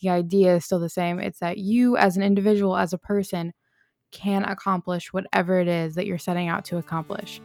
the idea is still the same. It's that you, as an individual, as a person, can accomplish whatever it is that you're setting out to accomplish.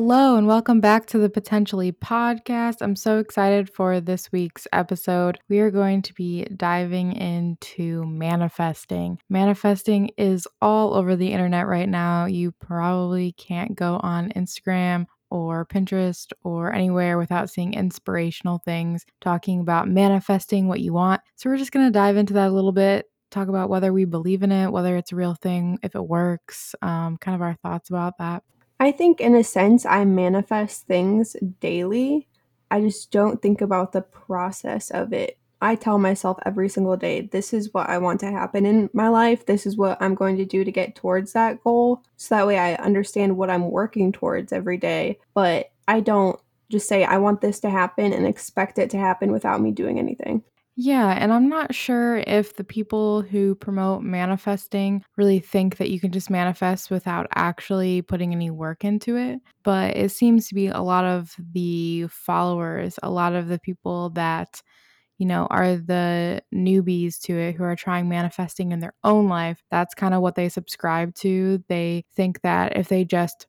Hello, and welcome back to the Potentially podcast. I'm so excited for this week's episode. We are going to be diving into manifesting. Manifesting is all over the internet right now. You probably can't go on Instagram or Pinterest or anywhere without seeing inspirational things talking about manifesting what you want. So, we're just going to dive into that a little bit. Talk about whether we believe in it, whether it's a real thing, if it works, um, kind of our thoughts about that. I think, in a sense, I manifest things daily. I just don't think about the process of it. I tell myself every single day, this is what I want to happen in my life. This is what I'm going to do to get towards that goal. So that way I understand what I'm working towards every day. But I don't just say, I want this to happen and expect it to happen without me doing anything. Yeah, and I'm not sure if the people who promote manifesting really think that you can just manifest without actually putting any work into it. But it seems to be a lot of the followers, a lot of the people that, you know, are the newbies to it who are trying manifesting in their own life. That's kind of what they subscribe to. They think that if they just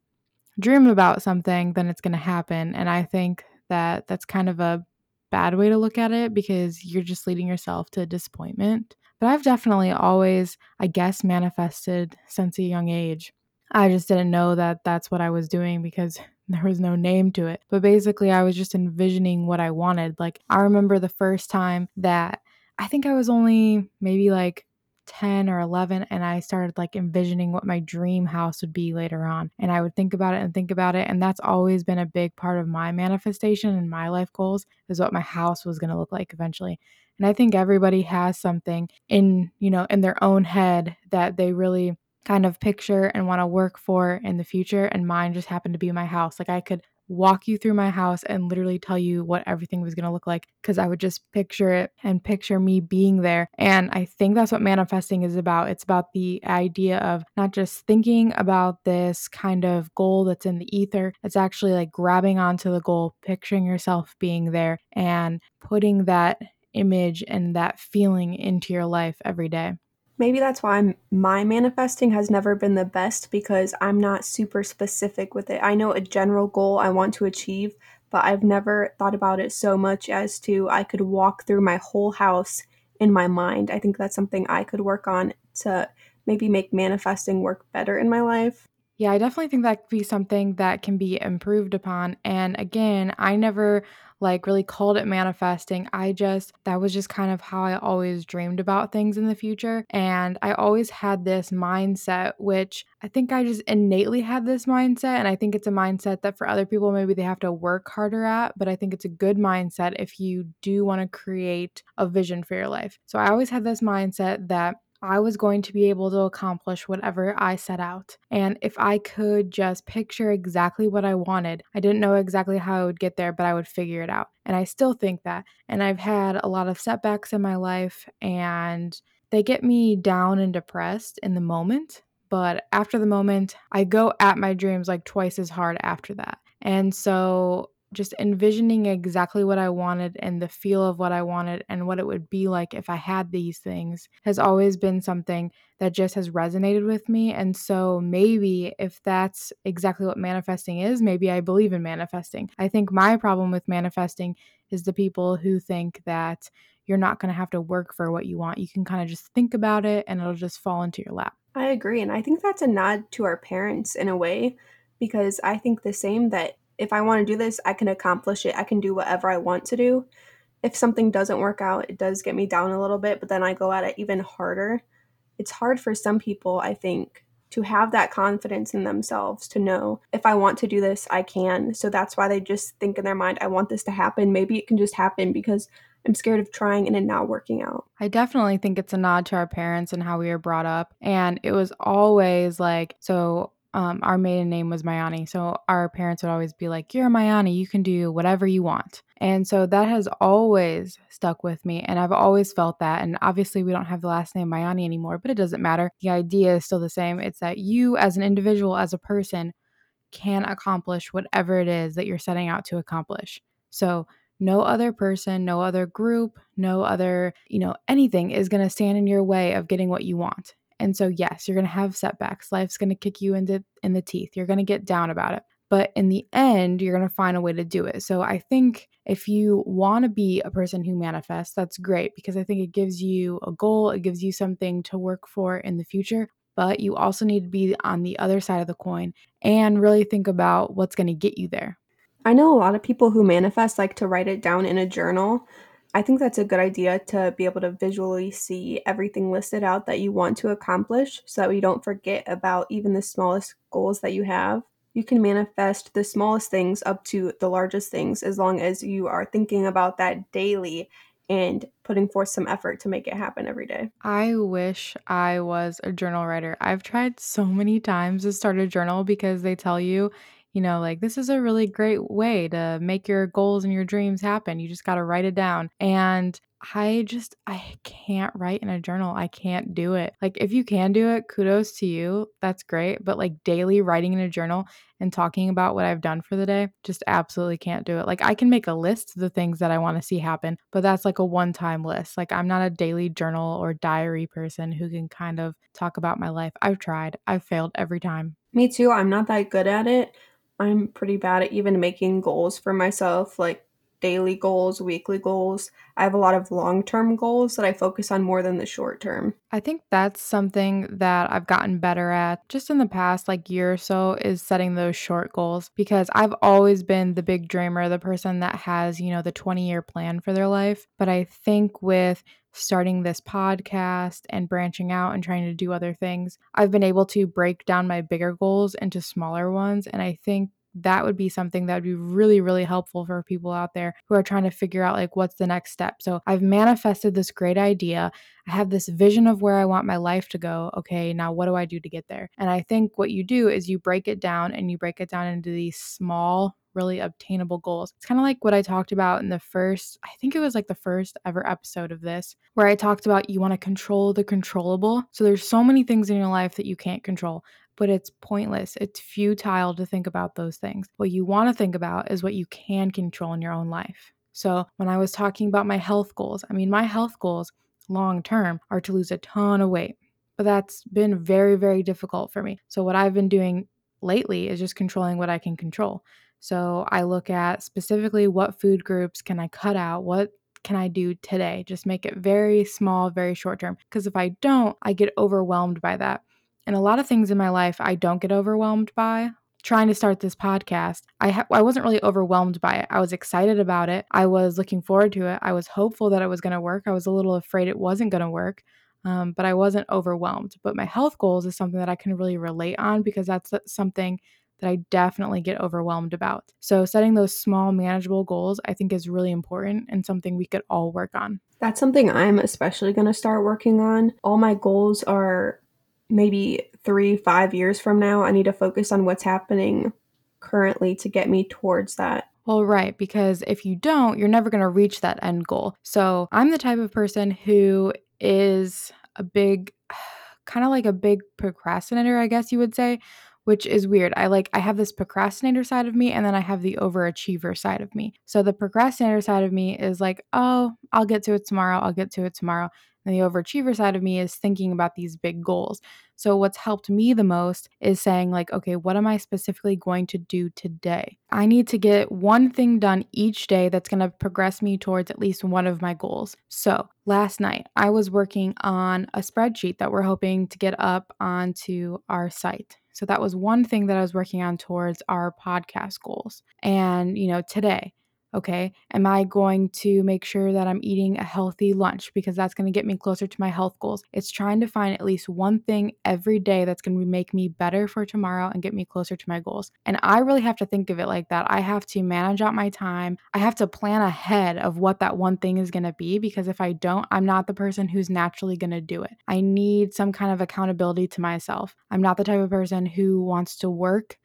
dream about something, then it's going to happen. And I think that that's kind of a bad way to look at it because you're just leading yourself to disappointment. But I've definitely always, I guess, manifested since a young age. I just didn't know that that's what I was doing because there was no name to it. But basically, I was just envisioning what I wanted. Like, I remember the first time that I think I was only maybe like 10 or 11 and I started like envisioning what my dream house would be later on. And I would think about it and think about it. And that's always been a big part of my manifestation and my life goals is what my house was going to look like eventually. And I think everybody has something in, you know, in their own head that they really kind of picture and want to work for in the future. And mine just happened to be my house. Like I could walk you through my house and literally tell you what everything was going to look like because I would just picture it and picture me being there. And I think that's what manifesting is about. It's about the idea of not just thinking about this kind of goal that's in the ether, it's actually like grabbing onto the goal, picturing yourself being there, and putting that image and that feeling into your life every day. Maybe that's why my manifesting has never been the best because I'm not super specific with it. I know a general goal I want to achieve, but I've never thought about it so much as to I could walk through my whole house in my mind. I think that's something I could work on to maybe make manifesting work better in my life. Yeah, I definitely think that could be something that can be improved upon. And again, I never like really called it manifesting. I just, that was just kind of how I always dreamed about things in the future. And I always had this mindset, which I think I just innately had this mindset. And I think it's a mindset that for other people, maybe they have to work harder at. But I think it's a good mindset if you do want to create a vision for your life. So I always had this mindset that I was going to be able to accomplish whatever I set out. And if I could just picture exactly what I wanted, I didn't know exactly how I would get there, but I would figure it out. And I still think that. And I've had a lot of setbacks in my life, and they get me down and depressed in the moment. But after the moment, I go at my dreams like twice as hard after that. And so just envisioning exactly what I wanted and the feel of what I wanted and what it would be like if I had these things has always been something that just has resonated with me. And so maybe if that's exactly what manifesting is, maybe I believe in manifesting. I think my problem with manifesting is the people who think that you're not going to have to work for what you want. You can kind of just think about it and it'll just fall into your lap. I agree. And I think that's a nod to our parents in a way because I think the same that if I want to do this, I can accomplish it. I can do whatever I want to do. If something doesn't work out, it does get me down a little bit, but then I go at it even harder. It's hard for some people, I think, to have that confidence in themselves to know if I want to do this, I can. So that's why they just think in their mind, I want this to happen. Maybe it can just happen because I'm scared of trying and it not working out. I definitely think it's a nod to our parents and how we were brought up. And it was always like, so um, our maiden name was Mayani. So our parents would always be like, You're Mayani, you can do whatever you want. And so that has always stuck with me. And I've always felt that. And obviously, we don't have the last name Mayani anymore, but it doesn't matter. The idea is still the same. It's that you, as an individual, as a person, can accomplish whatever it is that you're setting out to accomplish. So no other person, no other group, no other, you know, anything is going to stand in your way of getting what you want. And so yes, you're going to have setbacks. Life's going to kick you into in the teeth. You're going to get down about it. But in the end, you're going to find a way to do it. So I think if you want to be a person who manifests, that's great because I think it gives you a goal, it gives you something to work for in the future. But you also need to be on the other side of the coin and really think about what's going to get you there. I know a lot of people who manifest like to write it down in a journal. I think that's a good idea to be able to visually see everything listed out that you want to accomplish so that you don't forget about even the smallest goals that you have. You can manifest the smallest things up to the largest things as long as you are thinking about that daily and putting forth some effort to make it happen every day. I wish I was a journal writer. I've tried so many times to start a journal because they tell you you know, like this is a really great way to make your goals and your dreams happen. You just got to write it down. And I just I can't write in a journal. I can't do it. Like if you can do it, kudos to you. That's great, but like daily writing in a journal and talking about what I've done for the day, just absolutely can't do it. Like I can make a list of the things that I want to see happen, but that's like a one-time list. Like I'm not a daily journal or diary person who can kind of talk about my life. I've tried. I've failed every time. Me too. I'm not that good at it. I'm pretty bad at even making goals for myself, like daily goals, weekly goals. I have a lot of long term goals that I focus on more than the short term. I think that's something that I've gotten better at just in the past like year or so is setting those short goals because I've always been the big dreamer, the person that has, you know, the 20 year plan for their life. But I think with starting this podcast and branching out and trying to do other things, I've been able to break down my bigger goals into smaller ones. And I think that would be something that would be really really helpful for people out there who are trying to figure out like what's the next step. So i've manifested this great idea. I have this vision of where i want my life to go. Okay now what do i do to get there? And i think what you do is you break it down and you break it down into these small really obtainable goals. It's kind of like what I talked about in the first, I think it was like the first ever episode of this, where I talked about you want to control the controllable. So there's so many things in your life that you can't control but it's pointless. It's futile to think about those things. What you want to think about is what you can control in your own life. So, when I was talking about my health goals, I mean, my health goals long term are to lose a ton of weight, but that's been very, very difficult for me. So, what I've been doing lately is just controlling what I can control. So, I look at specifically what food groups can I cut out? What can I do today? Just make it very small, very short term. Because if I don't, I get overwhelmed by that. And a lot of things in my life I don't get overwhelmed by. Trying to start this podcast, I ha- I wasn't really overwhelmed by it. I was excited about it. I was looking forward to it. I was hopeful that it was going to work. I was a little afraid it wasn't going to work. Um, but I wasn't overwhelmed. But my health goals is something that I can really relate on because that's something that I definitely get overwhelmed about. So, setting those small, manageable goals, I think, is really important and something we could all work on. That's something I'm especially going to start working on. All my goals are maybe three, five years from now, I need to focus on what's happening currently to get me towards that. Well, right, because if you don't, you're never going to reach that end goal. So I'm the type of person who is a big, kind of like a big procrastinator, I guess you would say, which is weird. I like, I have this procrastinator side of me and then I have the overachiever side of me. So the procrastinator side of me is like, oh, I'll get to it tomorrow. I'll get to it tomorrow. And the overachiever side of me is thinking about these big goals. So, what's helped me the most is saying, like, okay, what am I specifically going to do today? I need to get one thing done each day that's going to progress me towards at least one of my goals. So, last night I was working on a spreadsheet that we're hoping to get up onto our site. So, that was one thing that I was working on towards our podcast goals. And, you know, today, Okay. Am I going to make sure that I'm eating a healthy lunch because that's going to get me closer to my health goals? It's trying to find at least one thing every day that's going to make me better for tomorrow and get me closer to my goals. And I really have to think of it like that. I have to manage out my time. I have to plan ahead of what that one thing is going to be because if I don't, I'm not the person who's naturally going to do it. I need some kind of accountability to myself. I'm not the type of person who wants to work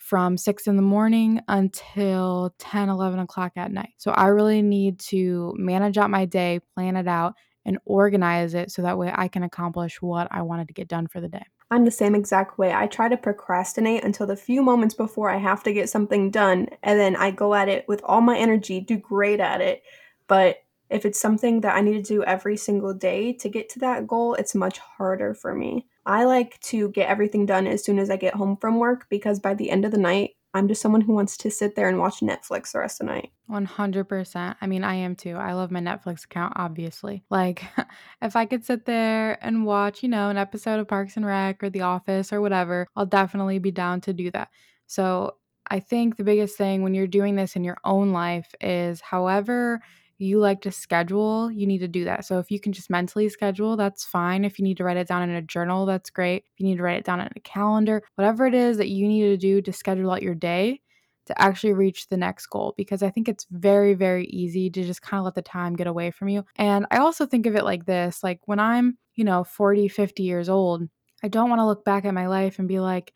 from 6 in the morning until 10, 11 o'clock at night. So I really need to manage out my day, plan it out, and organize it so that way I can accomplish what I wanted to get done for the day. I'm the same exact way. I try to procrastinate until the few moments before I have to get something done, and then I go at it with all my energy, do great at it. But if it's something that I need to do every single day to get to that goal, it's much harder for me. I like to get everything done as soon as I get home from work because by the end of the night, I'm just someone who wants to sit there and watch Netflix the rest of the night. 100%. I mean, I am too. I love my Netflix account, obviously. Like, if I could sit there and watch, you know, an episode of Parks and Rec or The Office or whatever, I'll definitely be down to do that. So, I think the biggest thing when you're doing this in your own life is however you like to schedule, you need to do that. So if you can just mentally schedule, that's fine. If you need to write it down in a journal, that's great. If you need to write it down in a calendar, whatever it is that you need to do to schedule out your day to actually reach the next goal because I think it's very, very easy to just kind of let the time get away from you. And I also think of it like this like when I'm, you know, 40, 50 years old, I don't want to look back at my life and be like,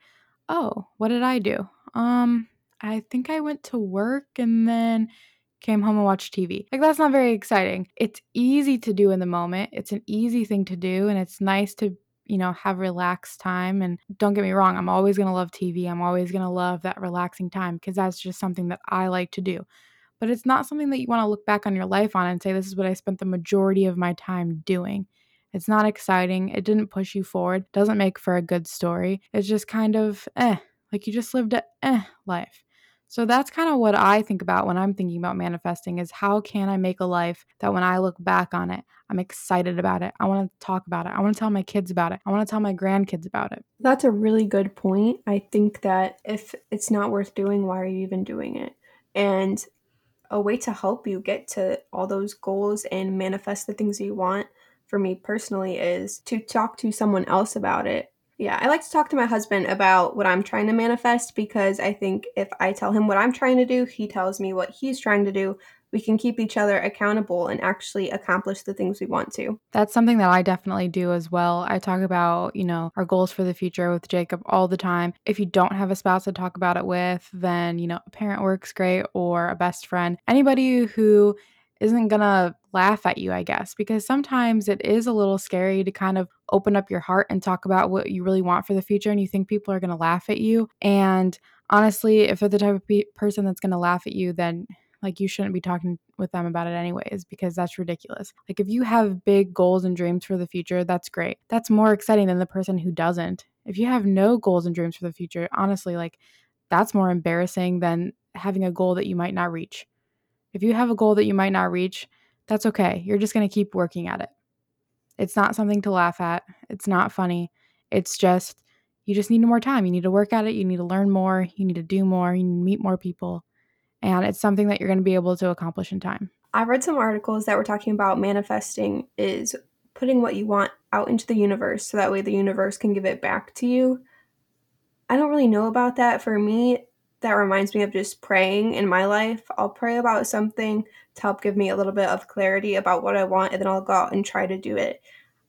oh, what did I do? Um, I think I went to work and then came home and watched TV. Like, that's not very exciting. It's easy to do in the moment, it's an easy thing to do, and it's nice to you know, have relaxed time. And don't get me wrong, I'm always going to love TV. I'm always going to love that relaxing time because that's just something that I like to do. But it's not something that you want to look back on your life on and say, this is what I spent the majority of my time doing. It's not exciting. It didn't push you forward. Doesn't make for a good story. It's just kind of eh, like you just lived a eh life. So that's kind of what I think about when I'm thinking about manifesting is how can I make a life that when I look back on it, I'm excited about it. I want to talk about it. I want to tell my kids about it. I want to tell my grandkids about it. That's a really good point. I think that if it's not worth doing, why are you even doing it? And a way to help you get to all those goals and manifest the things you want for me personally is to talk to someone else about it yeah, I like to talk to my husband about what I'm trying to manifest because I think if I tell him what I'm trying to do, he tells me what he's trying to do. We can keep each other accountable and actually accomplish the things we want to. That's something that I definitely do as well. I talk about, you know, our goals for the future with Jacob all the time. If you don't have a spouse to talk about it with, then, you know, a parent works great or a best friend. Anybody who isn't gonna laugh at you, I guess, because sometimes it is a little scary to kind of open up your heart and talk about what you really want for the future and you think people are gonna laugh at you. And honestly, if they're the type of pe- person that's gonna laugh at you, then like you shouldn't be talking with them about it anyways because that's ridiculous. Like if you have big goals and dreams for the future, that's great. That's more exciting than the person who doesn't. If you have no goals and dreams for the future, honestly, like that's more embarrassing than having a goal that you might not reach. If you have a goal that you might not reach, that's okay. You're just going to keep working at it. It's not something to laugh at. It's not funny. It's just, you just need more time. You need to work at it. You need to learn more. You need to do more. You need to meet more people. And it's something that you're going to be able to accomplish in time. I read some articles that were talking about manifesting is putting what you want out into the universe so that way the universe can give it back to you. I don't really know about that. For me, that reminds me of just praying in my life. I'll pray about something to help give me a little bit of clarity about what I want, and then I'll go out and try to do it.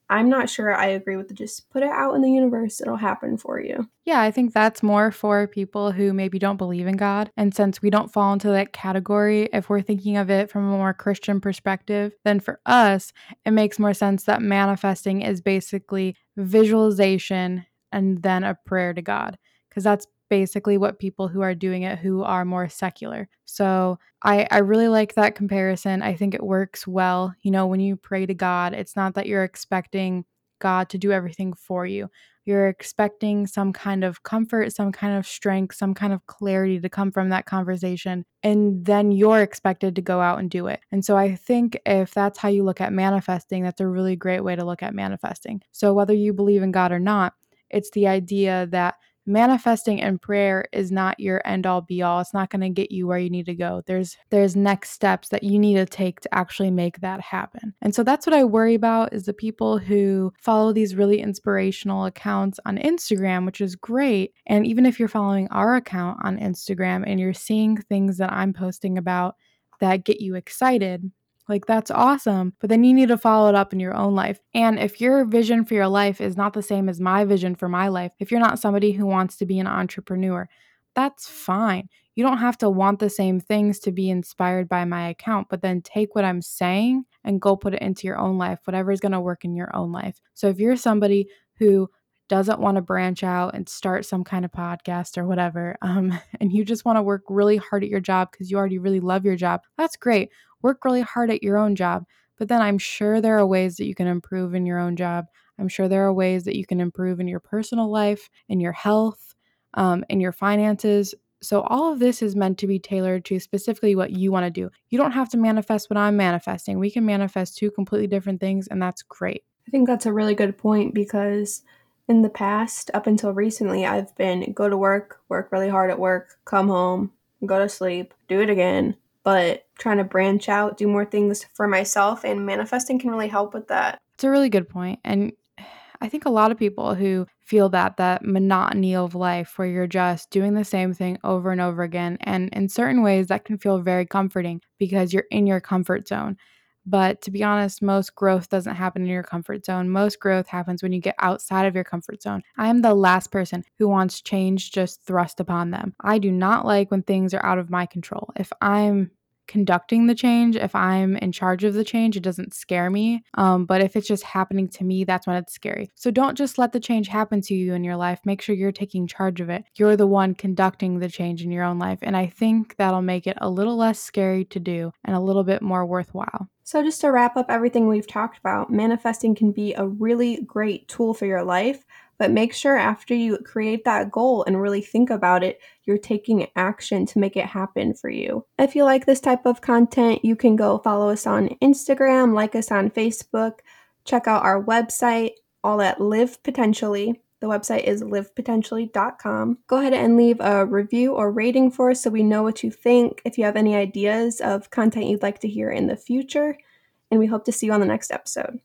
I'm not sure I agree with the just put it out in the universe, it'll happen for you. Yeah, I think that's more for people who maybe don't believe in God. And since we don't fall into that category, if we're thinking of it from a more Christian perspective, then for us, it makes more sense that manifesting is basically visualization and then a prayer to God. Because that's basically what people who are doing it who are more secular. So I, I really like that comparison. I think it works well. You know, when you pray to God, it's not that you're expecting God to do everything for you. You're expecting some kind of comfort, some kind of strength, some kind of clarity to come from that conversation. And then you're expected to go out and do it. And so I think if that's how you look at manifesting, that's a really great way to look at manifesting. So whether you believe in God or not, it's the idea that manifesting and prayer is not your end all be all. It's not going to get you where you need to go. There's there's next steps that you need to take to actually make that happen. And so that's what I worry about is the people who follow these really inspirational accounts on Instagram, which is great. And even if you're following our account on Instagram and you're seeing things that I'm posting about that get you excited, like, that's awesome. But then you need to follow it up in your own life. And if your vision for your life is not the same as my vision for my life, if you're not somebody who wants to be an entrepreneur, that's fine. You don't have to want the same things to be inspired by my account, but then take what I'm saying and go put it into your own life, whatever is going to work in your own life. So if you're somebody who doesn't want to branch out and start some kind of podcast or whatever, um, and you just want to work really hard at your job because you already really love your job, that's great work really hard at your own job. But then I'm sure there are ways that you can improve in your own job. I'm sure there are ways that you can improve in your personal life, in your health, um, in your finances. So, all of this is meant to be tailored to specifically what you want to do. You don't have to manifest what I'm manifesting. We can manifest two completely different things, and that's great. I think that's a really good point because in the past, up until recently, I've been go to work, work really hard at work, come home, go to sleep, do it again, but trying to branch out, do more things for myself, and manifesting can really help with that. It's a really good point. And I think a lot of people who feel that that monotony of life where you're just doing the same thing over and over again and in certain ways that can feel very comforting because you're in your comfort zone. But to be honest, most growth doesn't happen in your comfort zone. Most growth happens when you get outside of your comfort zone. I am the last person who wants change just thrust upon them. I do not like when things are out of my control. If I'm conducting the change, if I'm in charge of the change, it doesn't scare me. Um, but if it's just happening to me, that's when it's scary. So don't just let the change happen to you in your life. Make sure you're taking charge of it. You're the one conducting the change in your own life. And I think that'll make it a little less scary to do and a little bit more worthwhile. So, just to wrap up everything we've talked about, manifesting can be a really great tool for your life, but make sure after you create that goal and really think about it, you're taking action to make it happen for you. If you like this type of content, you can go follow us on Instagram, like us on Facebook, check out our website, all at Live Potentially. The website is livepotentially.com. Go ahead and leave a review or rating for us so we know what you think. If you have any ideas of content you'd like to hear in the future, and we hope to see you on the next episode.